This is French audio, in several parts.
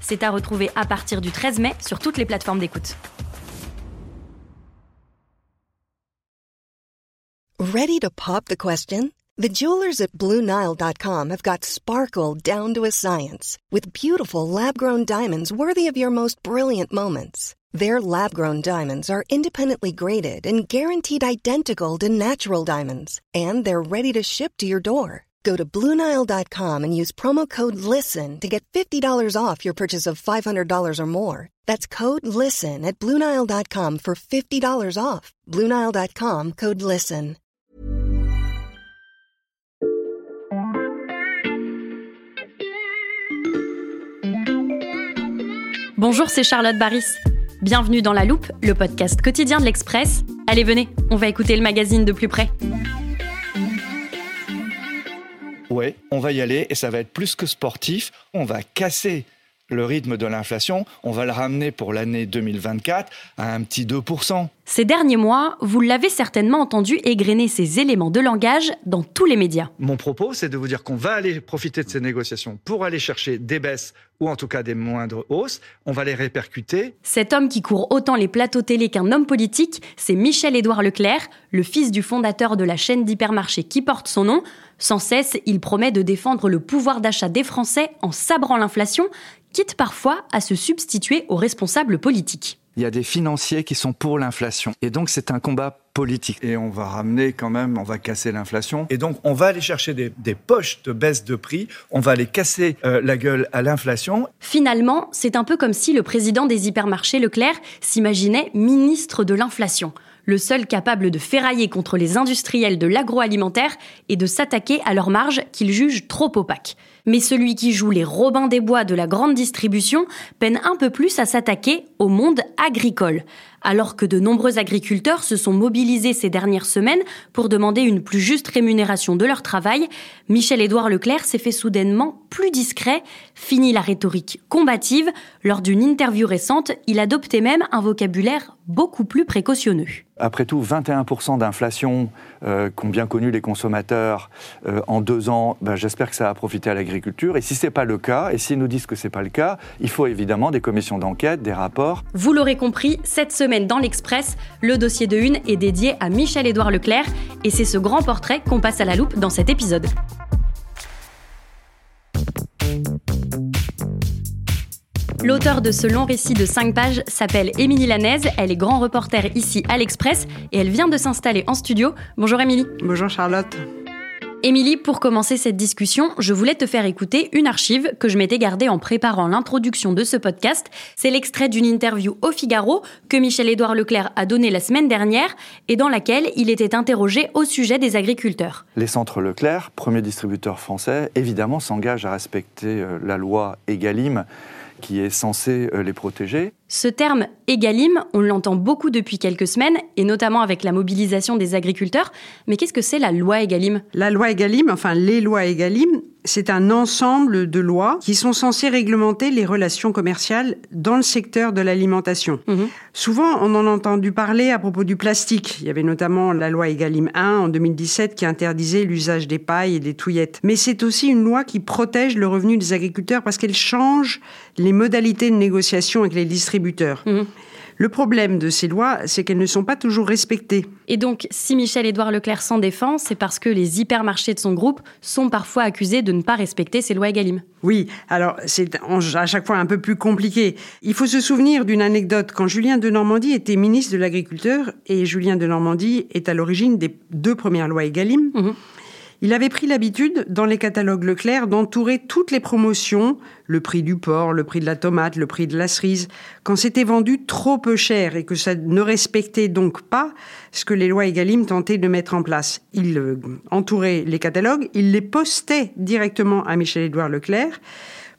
C'est à retrouver à partir du 13 mai sur toutes les plateformes d'écoute. Ready to pop the question? The jewelers at BlueNile.com have got sparkle down to a science with beautiful lab-grown diamonds worthy of your most brilliant moments. Their lab-grown diamonds are independently graded and guaranteed identical to natural diamonds, and they're ready to ship to your door. Go to BlueNile.com and use promo code LISTEN to get $50 off your purchase of $500 or more. That's code LISTEN at BlueNile.com for $50 off. BlueNile.com code LISTEN. Bonjour, c'est Charlotte Baris. Bienvenue dans La Loupe, le podcast quotidien de l'Express. Allez, venez, on va écouter le magazine de plus près. Ouais, on va y aller et ça va être plus que sportif. On va casser le rythme de l'inflation, on va le ramener pour l'année 2024 à un petit 2%. Ces derniers mois, vous l'avez certainement entendu égrener ces éléments de langage dans tous les médias. Mon propos, c'est de vous dire qu'on va aller profiter de ces négociations pour aller chercher des baisses ou en tout cas des moindres hausses. On va les répercuter. Cet homme qui court autant les plateaux télé qu'un homme politique, c'est Michel-Édouard Leclerc, le fils du fondateur de la chaîne d'hypermarchés qui porte son nom. Sans cesse, il promet de défendre le pouvoir d'achat des Français en sabrant l'inflation, quitte parfois à se substituer aux responsables politiques. Il y a des financiers qui sont pour l'inflation. Et donc c'est un combat politique. Et on va ramener quand même, on va casser l'inflation. Et donc on va aller chercher des, des, poches de baisse de prix, on va aller casser euh, la gueule à l'inflation. Finalement, c'est un peu comme si le président des hypermarchés Leclerc s'imaginait ministre de l'inflation le seul capable de ferrailler contre les industriels de l'agroalimentaire et de s'attaquer à leurs marges qu'ils jugent trop opaques. Mais celui qui joue les Robins des Bois de la grande distribution peine un peu plus à s'attaquer au monde agricole. Alors que de nombreux agriculteurs se sont mobilisés ces dernières semaines pour demander une plus juste rémunération de leur travail, Michel-Édouard Leclerc s'est fait soudainement plus discret, fini la rhétorique combative. Lors d'une interview récente, il adoptait même un vocabulaire beaucoup plus précautionneux. Après tout, 21% d'inflation euh, qu'ont bien connu les consommateurs euh, en deux ans, ben, j'espère que ça a profité à l'agriculture. Et si ce n'est pas le cas, et s'ils nous disent que ce n'est pas le cas, il faut évidemment des commissions d'enquête, des rapports. Vous l'aurez compris, cette semaine dans l'Express, le dossier de une est dédié à Michel-Édouard Leclerc, et c'est ce grand portrait qu'on passe à la loupe dans cet épisode. L'auteur de ce long récit de 5 pages s'appelle Émilie Lanaise, elle est grand reporter ici à l'Express et elle vient de s'installer en studio. Bonjour Émilie. Bonjour Charlotte. Émilie, pour commencer cette discussion, je voulais te faire écouter une archive que je m'étais gardée en préparant l'introduction de ce podcast. C'est l'extrait d'une interview au Figaro que Michel-Édouard Leclerc a donnée la semaine dernière et dans laquelle il était interrogé au sujet des agriculteurs. Les centres Leclerc, premier distributeur français, évidemment s'engagent à respecter euh, la loi Egalim qui est censé euh, les protéger. Ce terme égalim, on l'entend beaucoup depuis quelques semaines, et notamment avec la mobilisation des agriculteurs. Mais qu'est-ce que c'est la loi égalim La loi égalim, enfin les lois égalim, c'est un ensemble de lois qui sont censées réglementer les relations commerciales dans le secteur de l'alimentation. Mmh. Souvent, on en a entendu parler à propos du plastique. Il y avait notamment la loi Egalim 1 en 2017 qui interdisait l'usage des pailles et des touillettes. Mais c'est aussi une loi qui protège le revenu des agriculteurs parce qu'elle change les modalités de négociation avec les distributeurs. Mmh. Le problème de ces lois, c'est qu'elles ne sont pas toujours respectées. Et donc, si Michel-Édouard Leclerc s'en défend, c'est parce que les hypermarchés de son groupe sont parfois accusés de ne pas respecter ces lois Egalim. Oui, alors c'est à chaque fois un peu plus compliqué. Il faut se souvenir d'une anecdote. Quand Julien de Normandie était ministre de l'Agriculture, et Julien de Normandie est à l'origine des deux premières lois Egalim, mmh. Il avait pris l'habitude, dans les catalogues Leclerc, d'entourer toutes les promotions, le prix du porc, le prix de la tomate, le prix de la cerise, quand c'était vendu trop peu cher et que ça ne respectait donc pas ce que les lois Egalim tentaient de mettre en place. Il euh, entourait les catalogues, il les postait directement à Michel-Édouard Leclerc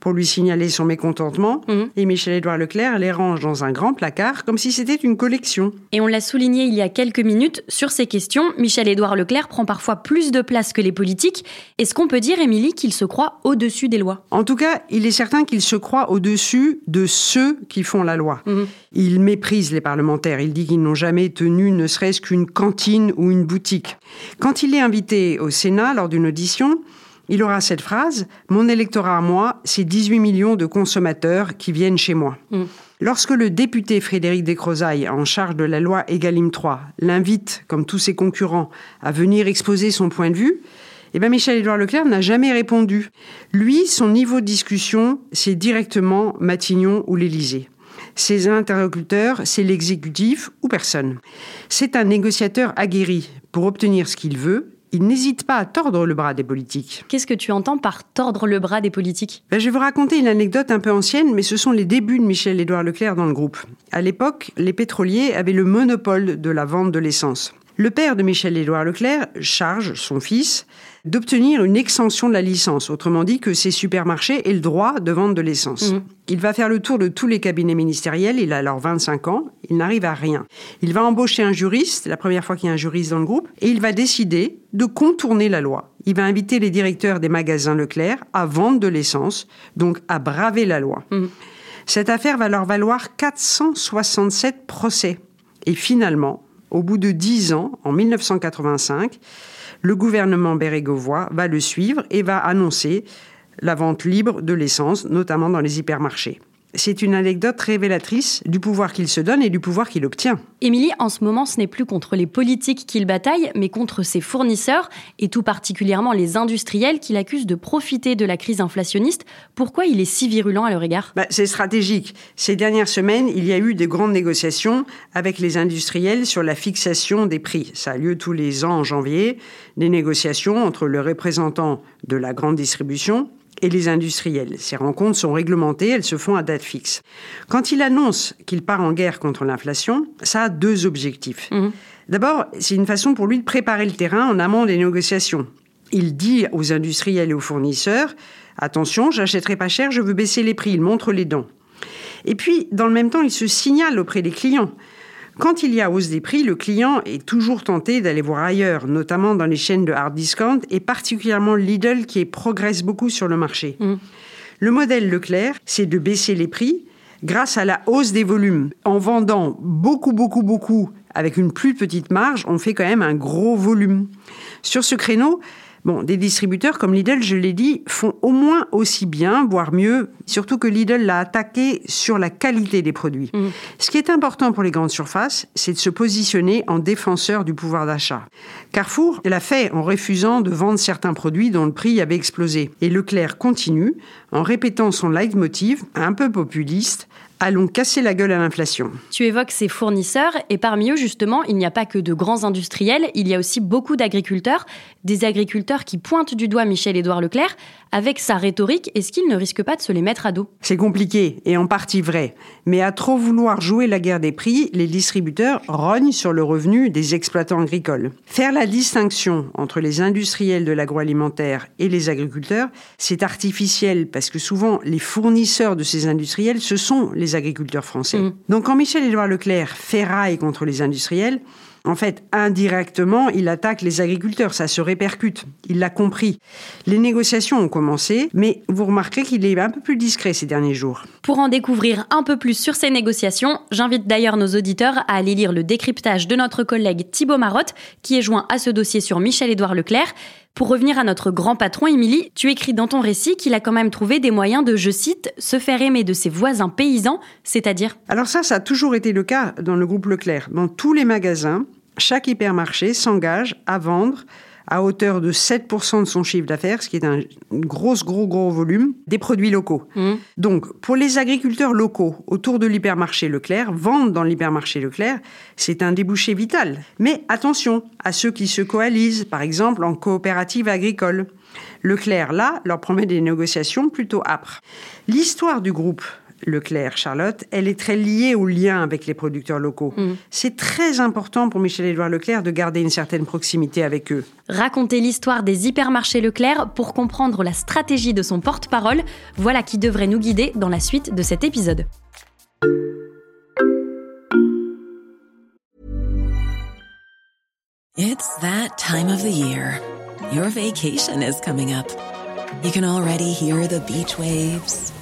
pour lui signaler son mécontentement. Mhm. Et Michel-Édouard Leclerc les range dans un grand placard comme si c'était une collection. Et on l'a souligné il y a quelques minutes, sur ces questions, Michel-Édouard Leclerc prend parfois plus de place que les politiques. Est-ce qu'on peut dire, Émilie, qu'il se croit au-dessus des lois? En tout cas, il est certain qu'il se croit au-dessus de ceux qui font la loi. Mhm. Il méprise les parlementaires. Il dit qu'ils n'ont jamais tenu ne serait-ce qu'une cantine ou une boutique. Quand il est invité au Sénat lors d'une audition, il aura cette phrase Mon électorat à moi, c'est 18 millions de consommateurs qui viennent chez moi. Mm. Lorsque le député Frédéric Descrozailles, en charge de la loi Egalim 3, l'invite, comme tous ses concurrents, à venir exposer son point de vue, eh bien Michel-Édouard Leclerc n'a jamais répondu. Lui, son niveau de discussion, c'est directement Matignon ou l'Élysée. Ses interlocuteurs, c'est l'exécutif ou personne. C'est un négociateur aguerri. Pour obtenir ce qu'il veut, il n'hésite pas à tordre le bras des politiques. Qu'est-ce que tu entends par tordre le bras des politiques? Ben, je vais vous raconter une anecdote un peu ancienne, mais ce sont les débuts de Michel-Édouard Leclerc dans le groupe. À l'époque, les pétroliers avaient le monopole de la vente de l'essence. Le père de Michel-Édouard Leclerc charge son fils d'obtenir une extension de la licence, autrement dit que ces supermarchés aient le droit de vendre de l'essence. Mhm. Il va faire le tour de tous les cabinets ministériels, il a alors 25 ans, il n'arrive à rien. Il va embaucher un juriste, la première fois qu'il y a un juriste dans le groupe, et il va décider de contourner la loi. Il va inviter les directeurs des magasins Leclerc à vendre de l'essence, donc à braver la loi. Mhm. Cette affaire va leur valoir 467 procès. Et finalement, au bout de 10 ans, en 1985, le gouvernement bérégovois va le suivre et va annoncer la vente libre de l'essence, notamment dans les hypermarchés. C'est une anecdote révélatrice du pouvoir qu'il se donne et du pouvoir qu'il obtient. Émilie, en ce moment, ce n'est plus contre les politiques qu'il bataille, mais contre ses fournisseurs, et tout particulièrement les industriels qui l'accusent de profiter de la crise inflationniste. Pourquoi il est si virulent à leur égard? Bah, c'est stratégique. Ces dernières semaines, il y a eu de grandes négociations avec les industriels sur la fixation des prix. Ça a lieu tous les ans en janvier, des négociations entre le représentant de la grande distribution et les industriels. Ces rencontres sont réglementées, elles se font à date fixe. Quand il annonce qu'il part en guerre contre l'inflation, ça a deux objectifs. Mhm. D'abord, c'est une façon pour lui de préparer le terrain en amont des négociations. Il dit aux industriels et aux fournisseurs Attention, j'achèterai pas cher, je veux baisser les prix. Il montre les dents. Et puis, dans le même temps, il se signale auprès des clients. Quand il y a hausse des prix, le client est toujours tenté d'aller voir ailleurs, notamment dans les chaînes de hard discount et particulièrement Lidl qui progresse beaucoup sur le marché. Mm. Le modèle Leclerc, c'est de baisser les prix grâce à la hausse des volumes. En vendant beaucoup, beaucoup, beaucoup avec une plus petite marge, on fait quand même un gros volume. Sur ce créneau, Bon, des distributeurs comme Lidl, je l'ai dit, font au moins aussi bien, voire mieux, surtout que Lidl l'a attaqué sur la qualité des produits. Mmh. Ce qui est important pour les grandes surfaces, c'est de se positionner en défenseur du pouvoir d'achat. Carrefour l'a fait en refusant de vendre certains produits dont le prix avait explosé. Et Leclerc continue en répétant son leitmotiv, un peu populiste, Allons casser la gueule à l'inflation. Tu évoques ces fournisseurs et parmi eux, justement, il n'y a pas que de grands industriels, il y a aussi beaucoup d'agriculteurs, des agriculteurs qui pointent du doigt Michel-Édouard Leclerc. Avec sa rhétorique, est-ce qu'il ne risque pas de se les mettre à dos? C'est compliqué et en partie vrai. Mais à trop vouloir jouer la guerre des prix, les distributeurs rognent sur le revenu des exploitants agricoles. Faire la distinction entre les industriels de l'agroalimentaire et les agriculteurs, c'est artificiel parce que souvent les fournisseurs de ces industriels, ce sont les agriculteurs français. Mmh. Donc quand Michel-Édouard Leclerc ferraille contre les industriels, en fait, indirectement, il attaque les agriculteurs, ça se répercute. Il l'a compris. Les négociations ont commencé, mais vous remarquerez qu'il est un peu plus discret ces derniers jours. Pour en découvrir un peu plus sur ces négociations, j'invite d'ailleurs nos auditeurs à aller lire le décryptage de notre collègue Thibaut Marotte, qui est joint à ce dossier sur Michel-Édouard Leclerc. Pour revenir à notre grand patron, Émilie, tu écris dans ton récit qu'il a quand même trouvé des moyens de, je cite, se faire aimer de ses voisins paysans, c'est-à-dire Alors ça, ça a toujours été le cas dans le groupe Leclerc. Dans tous les magasins, chaque hypermarché s'engage à vendre à hauteur de 7% de son chiffre d'affaires, ce qui est un gros, gros, gros volume, des produits locaux. Mmh. Donc, pour les agriculteurs locaux autour de l'hypermarché Leclerc, vendre dans l'hypermarché Leclerc, c'est un débouché vital. Mais attention à ceux qui se coalisent, par exemple en coopérative agricole. Leclerc, là, leur promet des négociations plutôt âpres. L'histoire du groupe Leclerc, Charlotte, elle est très liée au lien avec les producteurs locaux. Mm. C'est très important pour Michel-Édouard Leclerc de garder une certaine proximité avec eux. Raconter l'histoire des hypermarchés Leclerc pour comprendre la stratégie de son porte-parole, voilà qui devrait nous guider dans la suite de cet épisode. It's that time of the year. Your vacation is coming up. You can already hear the beach waves.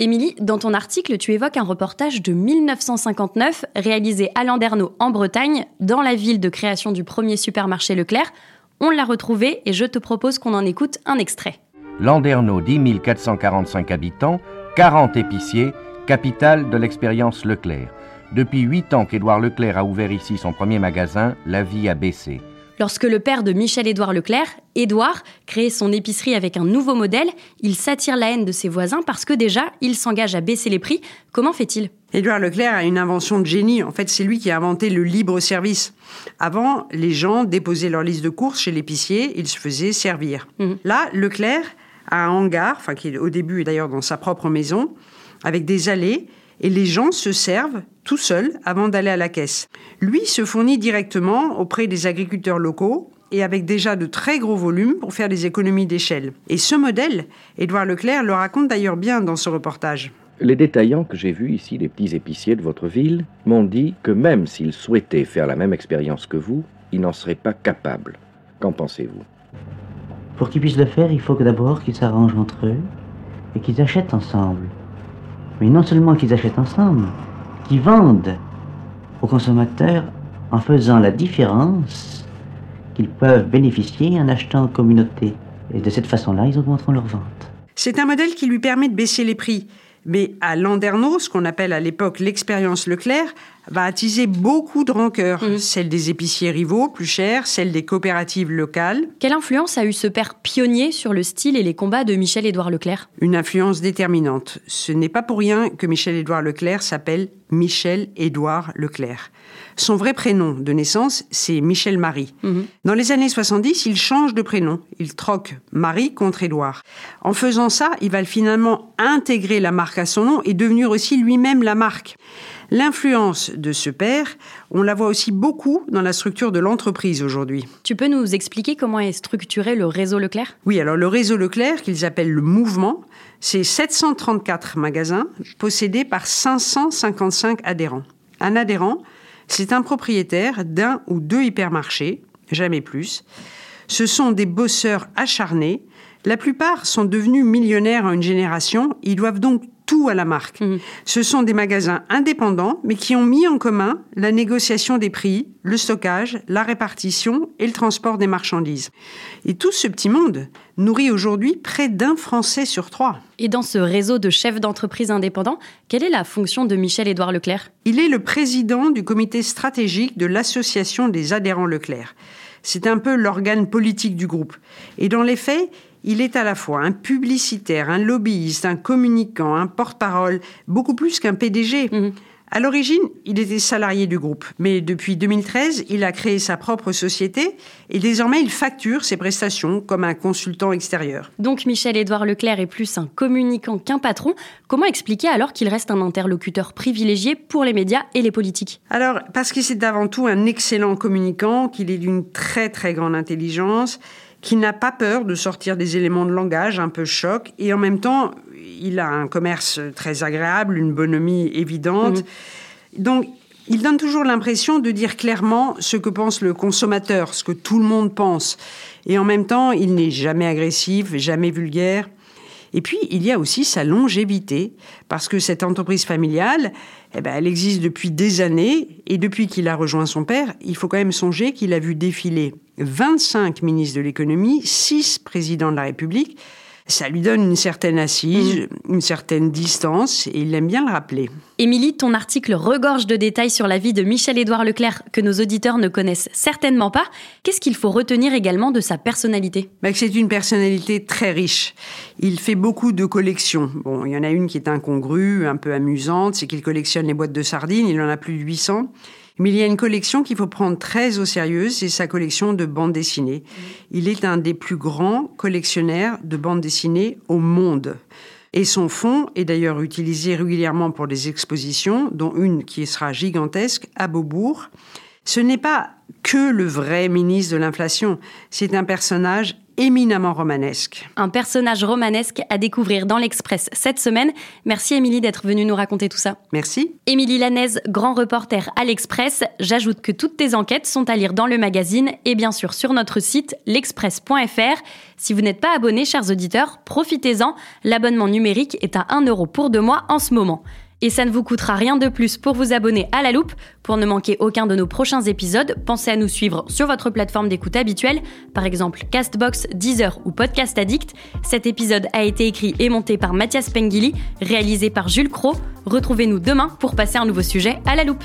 Émilie, dans ton article, tu évoques un reportage de 1959 réalisé à Landerneau en Bretagne, dans la ville de création du premier supermarché Leclerc. On l'a retrouvé et je te propose qu'on en écoute un extrait. Landerneau, 10 445 habitants, 40 épiciers, capitale de l'expérience Leclerc. Depuis 8 ans qu'Édouard Leclerc a ouvert ici son premier magasin, la vie a baissé. Lorsque le père de Michel-Édouard Leclerc, Édouard, crée son épicerie avec un nouveau modèle, il s'attire la haine de ses voisins parce que déjà, il s'engage à baisser les prix. Comment fait-il? Édouard Leclerc a une invention de génie. En fait, c'est lui qui a inventé le libre service. Avant, les gens déposaient leur liste de courses chez l'épicier, ils se faisaient servir. Mhm. Là, Leclerc a un hangar, enfin qui est au début d'ailleurs dans sa propre maison, avec des allées, et les gens se servent tout seuls avant d'aller à la caisse. Lui se fournit directement auprès des agriculteurs locaux et avec déjà de très gros volumes pour faire des économies d'échelle. Et ce modèle, Édouard Leclerc le raconte d'ailleurs bien dans ce reportage. Les détaillants que j'ai vus ici, les petits épiciers de votre ville, m'ont dit que même s'ils souhaitaient faire la même expérience que vous, ils n'en seraient pas capables. Qu'en pensez-vous? Pour qu'ils puissent le faire, il faut que d'abord qu'ils s'arrangent entre eux et qu'ils achètent ensemble. Mais non seulement qu'ils achètent ensemble, qu'ils vendent aux consommateurs en faisant la différence qu'ils peuvent bénéficier en achetant en communauté. Et de cette façon-là, ils augmenteront leurs ventes. C'est un modèle qui lui permet de baisser les prix. Mais à Landerneau, ce qu'on appelle à l'époque l'expérience Leclerc, va attiser beaucoup de rancœur. Mmh. Celle des épiciers rivaux, plus chère, celle des coopératives locales. Quelle influence a eu ce père pionnier sur le style et les combats de Michel-Édouard Leclerc? Une influence déterminante. Ce n'est pas pour rien que Michel-Édouard Leclerc s'appelle Michel-Édouard Leclerc. Son vrai prénom de naissance, c'est Michel Marie. Mmh. Dans les années 70, il change de prénom. Il troque Marie contre Édouard. En faisant ça, il va finalement intégrer la marque à son nom et devenir aussi lui-même la marque. L'influence de ce père, on la voit aussi beaucoup dans la structure de l'entreprise aujourd'hui. Tu peux nous expliquer comment est structuré le réseau Leclerc? Oui, alors le réseau Leclerc, qu'ils appellent le mouvement, c'est 734 magasins possédés par 555 adhérents. Un adhérent, c'est un propriétaire d'un ou deux hypermarchés, jamais plus. Ce sont des bosseurs acharnés. La plupart sont devenus millionnaires en une génération. Ils doivent donc tout à la marque. Mhm. Ce sont des magasins indépendants, mais qui ont mis en commun la négociation des prix, le stockage, la répartition et le transport des marchandises. Et tout ce petit monde nourrit aujourd'hui près d'un Français sur trois. Et dans ce réseau de chefs d'entreprise indépendants, quelle est la fonction de Michel-Édouard Leclerc? Il est le président du comité stratégique de l'Association des adhérents Leclerc. C'est un peu l'organe politique du groupe. Et dans les faits, il est à la fois un publicitaire, un lobbyiste, un communicant, un porte-parole, beaucoup plus qu'un PDG. Mhm. À l'origine, il était salarié du groupe, mais depuis 2013, il a créé sa propre société et désormais il facture ses prestations comme un consultant extérieur. Donc Michel-Édouard Leclerc est plus un communicant qu'un patron. Comment expliquer alors qu'il reste un interlocuteur privilégié pour les médias et les politiques? Alors, parce que c'est avant tout un excellent communicant, qu'il est d'une très très grande intelligence qui n'a pas peur de sortir des éléments de langage un peu choc, et en même temps, il a un commerce très agréable, une bonhomie évidente. Mhm. Donc, il donne toujours l'impression de dire clairement ce que pense le consommateur, ce que tout le monde pense. Et en même temps, il n'est jamais agressif, jamais vulgaire. Et puis, il y a aussi sa longévité, parce que cette entreprise familiale, eh ben, elle existe depuis des années, et depuis qu'il a rejoint son père, il faut quand même songer qu'il a vu défiler 25 ministres de l'économie, 6 présidents de la République. Ça lui donne une certaine assise, mmh. une certaine distance, et il aime bien le rappeler. Émilie, ton article regorge de détails sur la vie de Michel-Édouard Leclerc que nos auditeurs ne connaissent certainement pas. Qu'est-ce qu'il faut retenir également de sa personnalité? Bah, C'est une personnalité très riche. Il fait beaucoup de collections. Bon, il y en a une qui est incongrue, un peu amusante, c'est qu'il collectionne les boîtes de sardines, il en a plus de 800. Mais il y a une collection qu'il faut prendre très au sérieux, c'est sa collection de bandes dessinées. Il est un des plus grands collectionneurs de bandes dessinées au monde. Et son fonds est d'ailleurs utilisé régulièrement pour des expositions, dont une qui sera gigantesque à Beaubourg. Ce n'est pas que le vrai ministre de l'inflation, c'est un personnage éminemment romanesque. Un personnage romanesque à découvrir dans l'Express cette semaine. Merci Émilie d'être venue nous raconter tout ça. Merci. Émilie Lanaise, grand reporter à l'Express. J'ajoute que toutes tes enquêtes sont à lire dans le magazine et bien sûr sur notre site l'express.fr. Si vous n'êtes pas abonné, chers auditeurs, profitez-en. L'abonnement numérique est à 1 euro pour deux mois en ce moment. Et ça ne vous coûtera rien de plus pour vous abonner à la loupe. Pour ne manquer aucun de nos prochains épisodes, pensez à nous suivre sur votre plateforme d'écoute habituelle, par exemple Castbox, Deezer ou Podcast Addict. Cet épisode a été écrit et monté par Mathias Pengili, réalisé par Jules Cro. Retrouvez-nous demain pour passer un nouveau sujet à la loupe.